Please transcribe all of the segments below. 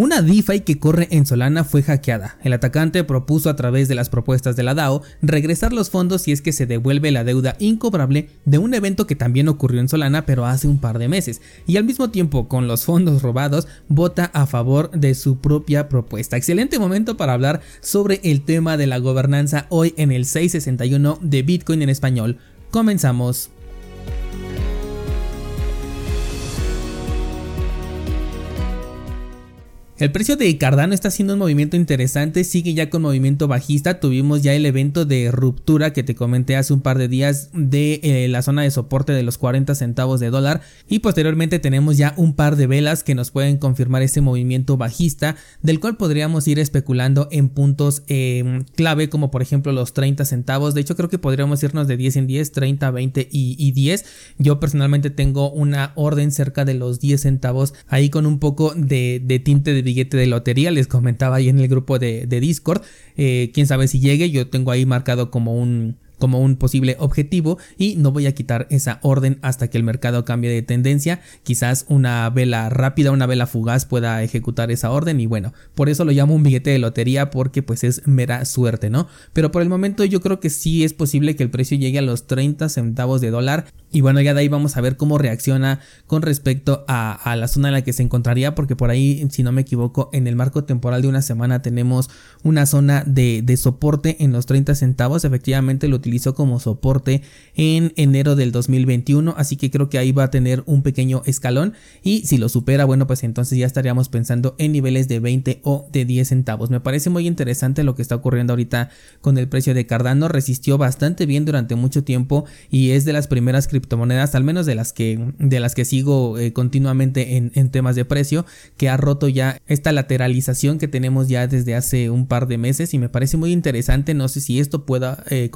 Una DeFi que corre en Solana fue hackeada. El atacante propuso a través de las propuestas de la DAO regresar los fondos si es que se devuelve la deuda incobrable de un evento que también ocurrió en Solana pero hace un par de meses y al mismo tiempo con los fondos robados vota a favor de su propia propuesta. Excelente momento para hablar sobre el tema de la gobernanza hoy en el 661 de Bitcoin en español. Comenzamos. El precio de Cardano está haciendo un movimiento interesante, sigue ya con movimiento bajista, tuvimos ya el evento de ruptura que te comenté hace un par de días de eh, la zona de soporte de los 40 centavos de dólar. Y posteriormente tenemos ya un par de velas que nos pueden confirmar este movimiento bajista del cual podríamos ir especulando en puntos em, clave como por ejemplo los 30 centavos, de hecho creo que podríamos irnos de 10 en 10, 30, 20 y, 10, yo personalmente tengo una orden cerca de los 10 centavos ahí con un poco de, de tinte de billete de lotería, les comentaba ahí en el grupo de, Discord, eh, quién sabe si llegue, yo tengo ahí marcado como un como un posible objetivo y no voy a quitar esa orden hasta que el mercado cambie de tendencia. Quizás una vela rápida, una vela fugaz pueda ejecutar esa orden y bueno, por eso lo llamo un billete de lotería porque pues es mera suerte, ¿no? Pero por el momento yo creo que sí es posible que el precio llegue a los 30 centavos de dólar y bueno, ya de ahí vamos a ver cómo reacciona con respecto a, la zona en la que se encontraría, porque por ahí, si no me equivoco, en el marco temporal de una semana tenemos una zona de, de soporte en los 30 centavos. Efectivamente lo utilizó como soporte en enero del 2021, así que creo que ahí va a tener un pequeño escalón. Y si lo supera, bueno, pues entonces ya estaríamos pensando en niveles de 20 o de 10 centavos. Me parece muy interesante lo que está ocurriendo ahorita con el precio de Cardano. Resistió bastante bien durante mucho tiempo y es de las primeras criptomonedas, al menos de las que, de las que sigo eh, continuamente en, temas de precio, que ha roto ya esta lateralización que tenemos ya desde hace un par de meses y me parece muy interesante. No sé si esto pueda eh,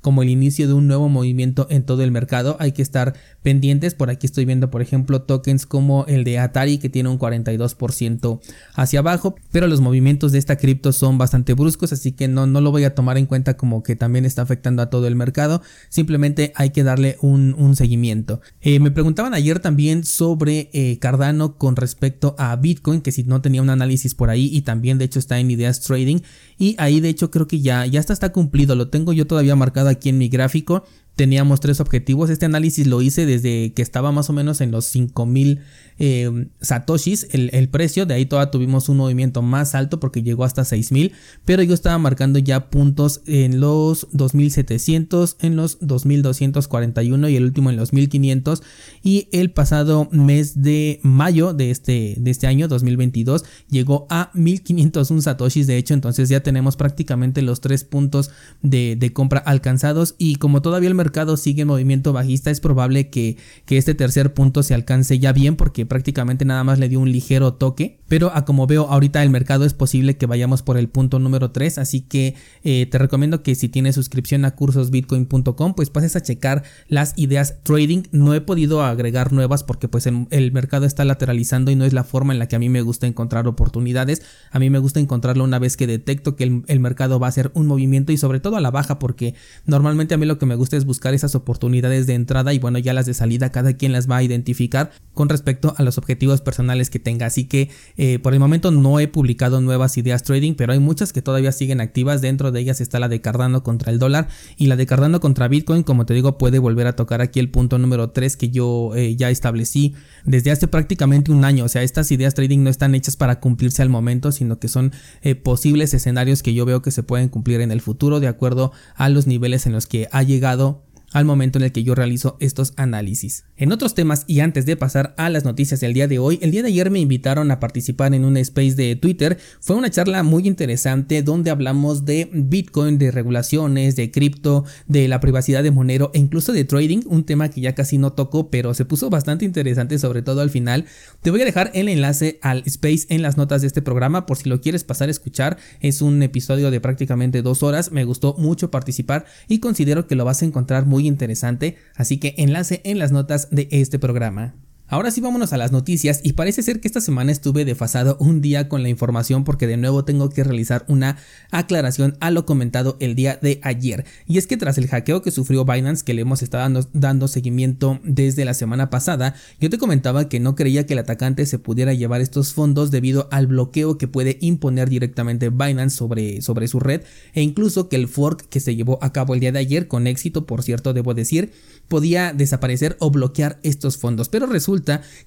como el inicio de un nuevo movimiento en todo el mercado. Hay que estar pendientes. Por aquí estoy viendo, por ejemplo, tokens como el de Atari que tiene un 42% hacia abajo, pero los movimientos de esta cripto son bastante bruscos, así que no, no lo voy a tomar en cuenta como que también está afectando a todo el mercado. Simplemente hay que darle un, seguimiento. Eh, me preguntaban ayer también sobre eh, Cardano con respecto a Bitcoin, que si no tenía un análisis por ahí y también de hecho está en ideas trading y ahí de hecho creo que ya, ya está, está cumplido, lo tengo yo todavía marcado aquí en mi gráfico teníamos tres objetivos. Este análisis lo hice desde que estaba más o menos en los 5000 eh, satoshis el, precio. De ahí todavía tuvimos un movimiento más alto porque llegó hasta 6000. Pero yo estaba marcando ya puntos en los 2700, en los 2241 y el último en los 1500. Y el pasado mes de mayo de este, de este año 2022 llegó a 1501 satoshis. De hecho, entonces ya tenemos prácticamente los tres puntos de, de compra alcanzados. Y como todavía el mercado sigue en movimiento bajista, es probable que, que este tercer punto se alcance ya bien porque prácticamente nada más le dio un ligero toque. Pero a como veo ahorita el mercado es posible que vayamos por el punto número 3. Así que eh, te recomiendo que si tienes suscripción a cursosbitcoin.com pues pases a checar las ideas trading. No he podido agregar nuevas porque pues el, mercado está lateralizando y no es la forma en la que a mí me gusta encontrar oportunidades. A mí me gusta encontrarlo una vez que detecto que el, el mercado va a hacer un movimiento y sobre todo a la baja porque normalmente a mí lo que me gusta es buscar buscar esas oportunidades de entrada y bueno, ya las de salida cada quien las va a identificar con respecto a los objetivos personales que tenga. Así que eh, por el momento no he publicado nuevas ideas trading, pero hay muchas que todavía siguen activas. Dentro de ellas está la de Cardano contra el dólar y la de Cardano contra Bitcoin, como te digo, puede volver a tocar aquí el punto número 3 que yo eh, ya establecí desde hace prácticamente un año. O sea, estas ideas trading no están hechas para cumplirse al momento, sino que son eh, posibles escenarios que yo veo que se pueden cumplir en el futuro de acuerdo a los niveles en los que ha llegado al momento en el que yo realizo estos análisis. En otros temas y antes de pasar a las noticias del día de hoy, el día de ayer me invitaron a participar en un space de Twitter. Fue una charla muy interesante donde hablamos de Bitcoin, de regulaciones, de cripto, de la privacidad de Monero e incluso de trading, un tema que ya casi no toco, pero se puso bastante interesante sobre todo al final. Te voy a dejar el enlace al space en las notas de este programa por si lo quieres pasar a escuchar. Es un episodio de prácticamente dos horas, me gustó mucho participar y considero que lo vas a encontrar muy interesante, así que enlace en las notas de este programa. Ahora sí vámonos a las noticias y parece ser que esta semana estuve desfasado un día con la información porque de nuevo tengo que realizar una aclaración a lo comentado el día de ayer. Y es que tras el hackeo que sufrió Binance que le hemos estado dando, seguimiento desde la semana pasada, yo te comentaba que no creía que el atacante se pudiera llevar estos fondos debido al bloqueo que puede imponer directamente Binance sobre, sobre su red e incluso que el fork que se llevó a cabo el día de ayer con éxito, por cierto, debo decir, podía desaparecer o bloquear estos fondos. Pero resulta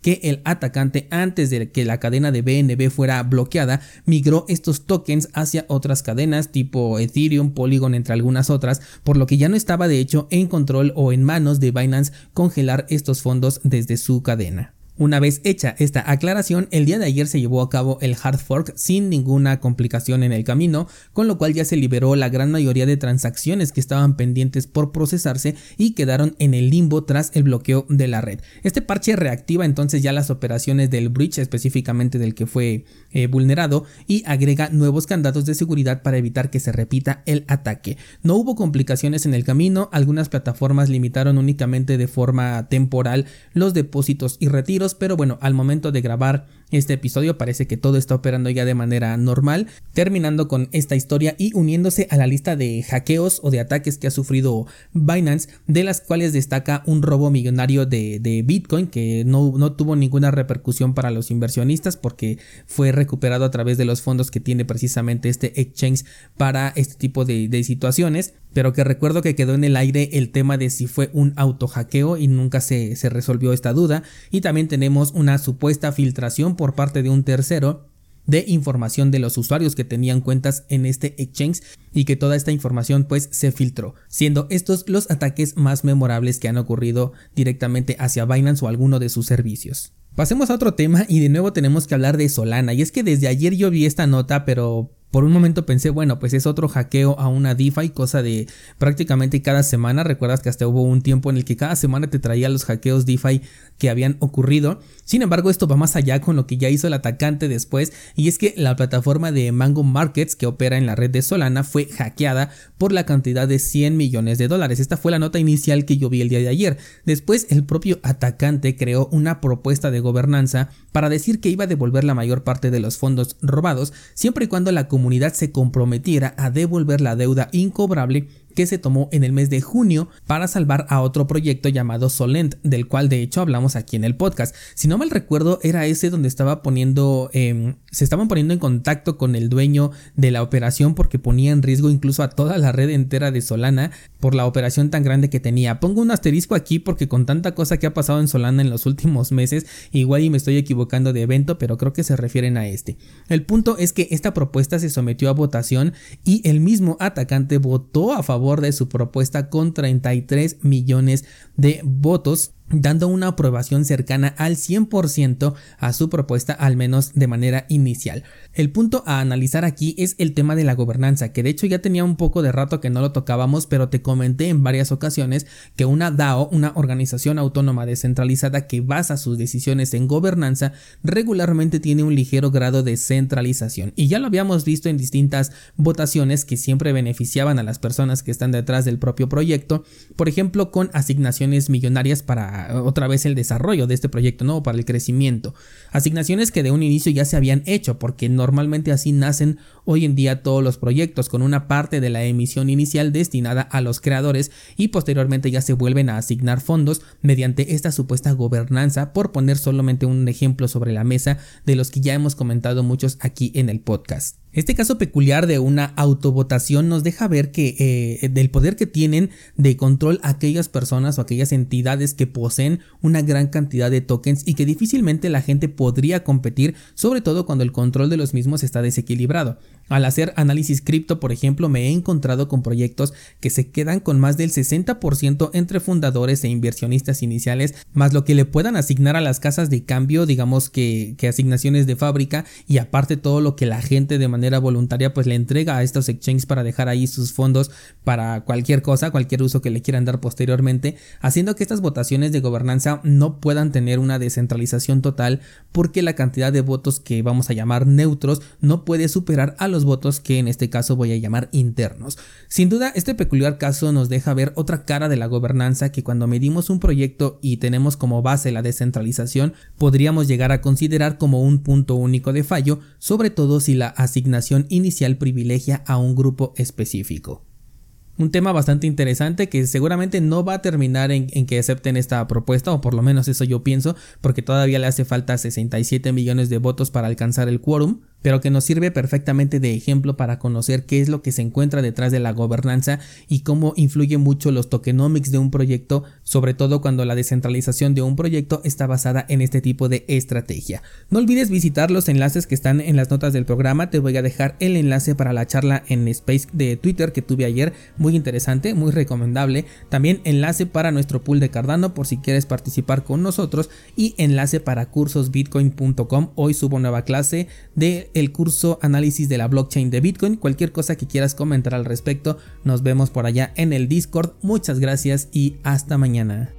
que el atacante antes de que la cadena de BNB fuera bloqueada migró estos tokens hacia otras cadenas tipo Ethereum, Polygon entre algunas otras, por lo que ya no estaba de hecho en control o en manos de Binance congelar estos fondos desde su cadena. Una vez hecha esta aclaración, el día de ayer se llevó a cabo el hard fork sin ninguna complicación en el camino, con lo cual ya se liberó la gran mayoría de transacciones que estaban pendientes por procesarse y quedaron en el limbo tras el bloqueo de la red. Este parche reactiva entonces ya las operaciones del bridge, específicamente del que fue eh, vulnerado, y agrega nuevos candados de seguridad para evitar que se repita el ataque. No hubo complicaciones en el camino, algunas plataformas limitaron únicamente de forma temporal los depósitos y retiros, pero bueno, al momento de grabar este episodio parece que todo está operando ya de manera normal, terminando con esta historia y uniéndose a la lista de hackeos o de ataques que ha sufrido Binance, de las cuales destaca un robo millonario de, Bitcoin que no, no, tuvo ninguna repercusión para los inversionistas porque fue recuperado a través de los fondos que tiene precisamente este exchange para este tipo de, de situaciones pero que recuerdo que quedó en el aire el tema de si fue un auto hackeo y nunca se, se resolvió esta duda y también tenemos una supuesta filtración por parte de un tercero de información de los usuarios que tenían cuentas en este exchange y que toda esta información pues se filtró, siendo estos los ataques más memorables que han ocurrido directamente hacia Binance o alguno de sus servicios. Pasemos a otro tema y de nuevo tenemos que hablar de Solana y es que desde ayer yo vi esta nota pero por un momento pensé, bueno, pues es otro hackeo a una DeFi, cosa de prácticamente cada semana. Recuerdas que hasta hubo un tiempo en el que cada semana te traía los hackeos DeFi que habían ocurrido. Sin embargo, esto va más allá con lo que ya hizo el atacante después, y es que la plataforma de Mango Markets que opera en la red de Solana fue hackeada por la cantidad de 100 millones de dólares. Esta fue la nota inicial que yo vi el día de ayer. Después, el propio atacante creó una propuesta de gobernanza para decir que iba a devolver la mayor parte de los fondos robados, siempre y cuando la comunidad se comprometiera a devolver la deuda incobrable que se tomó en el mes de junio para salvar a otro proyecto llamado Solent, del cual de hecho hablamos aquí en el podcast. Si no mal recuerdo, era ese donde estaba poniendo, em, se estaban poniendo en contacto con el dueño de la operación porque ponía en riesgo incluso a toda la red entera de Solana por la operación tan grande que tenía. Pongo un asterisco aquí porque con tanta cosa que ha pasado en Solana en los últimos meses, igual y me estoy equivocando de evento, pero creo que se refieren a este. El punto es que esta propuesta se sometió a votación y el mismo atacante votó a favor de su propuesta con 33 millones de votos dando una aprobación cercana al 100% a su propuesta, al menos de manera inicial. El punto a analizar aquí es el tema de la gobernanza, que de hecho ya tenía un poco de rato que no lo tocábamos, pero te comenté en varias ocasiones que una DAO, una organización autónoma descentralizada que basa sus decisiones en gobernanza, regularmente tiene un ligero grado de centralización. Y ya lo habíamos visto en distintas votaciones que siempre beneficiaban a las personas que están detrás del propio proyecto, por ejemplo con asignaciones millonarias para otra vez el desarrollo de este proyecto nuevo para el crecimiento. Asignaciones que de un inicio ya se habían hecho porque normalmente así nacen hoy en día todos los proyectos con una parte de la emisión inicial destinada a los creadores y posteriormente ya se vuelven a asignar fondos mediante esta supuesta gobernanza por poner solamente un ejemplo sobre la mesa de los que ya hemos comentado muchos aquí en el podcast. Este caso peculiar de una autovotación nos deja ver que eh, del poder que tienen de control aquellas personas o aquellas entidades que poseen una gran cantidad de tokens y que difícilmente la gente podría competir, sobre todo cuando el control de los mismos está desequilibrado. Al hacer análisis cripto, por ejemplo, me he encontrado con proyectos que se quedan con más del 60% entre fundadores e inversionistas iniciales, más lo que le puedan asignar a las casas de cambio, digamos que, que asignaciones de fábrica y aparte todo lo que la gente de manera voluntaria pues le entrega a estos exchanges para dejar ahí sus fondos para cualquier cosa, cualquier uso que le quieran dar posteriormente, haciendo que estas votaciones de gobernanza no puedan tener una descentralización total porque la cantidad de votos que vamos a llamar neutros no puede superar a los votos que en este caso voy a llamar internos. Sin duda, este peculiar caso nos deja ver otra cara de la gobernanza que cuando medimos un proyecto y tenemos como base la descentralización, podríamos llegar a considerar como un punto único de fallo, sobre todo si la asignación inicial privilegia a un grupo específico. Un tema bastante interesante que seguramente no va a terminar en, que acepten esta propuesta, o por lo menos eso yo pienso, porque todavía le hace falta 67 millones de votos para alcanzar el quórum, pero que nos sirve perfectamente de ejemplo para conocer qué es lo que se encuentra detrás de la gobernanza y cómo influye mucho los tokenomics de un proyecto, sobre todo cuando la descentralización de un proyecto está basada en este tipo de estrategia. No olvides visitar los enlaces que están en las notas del programa, te voy a dejar el enlace para la charla en Space de Twitter que tuve ayer, muy interesante, muy recomendable, también enlace para nuestro pool de Cardano por si quieres participar con nosotros. Y enlace para cursosbitcoin.com, hoy subo nueva clase de el curso análisis de la blockchain de Bitcoin. Cualquier cosa que quieras comentar al respecto, nos vemos por allá en el Discord. Muchas gracias y hasta mañana.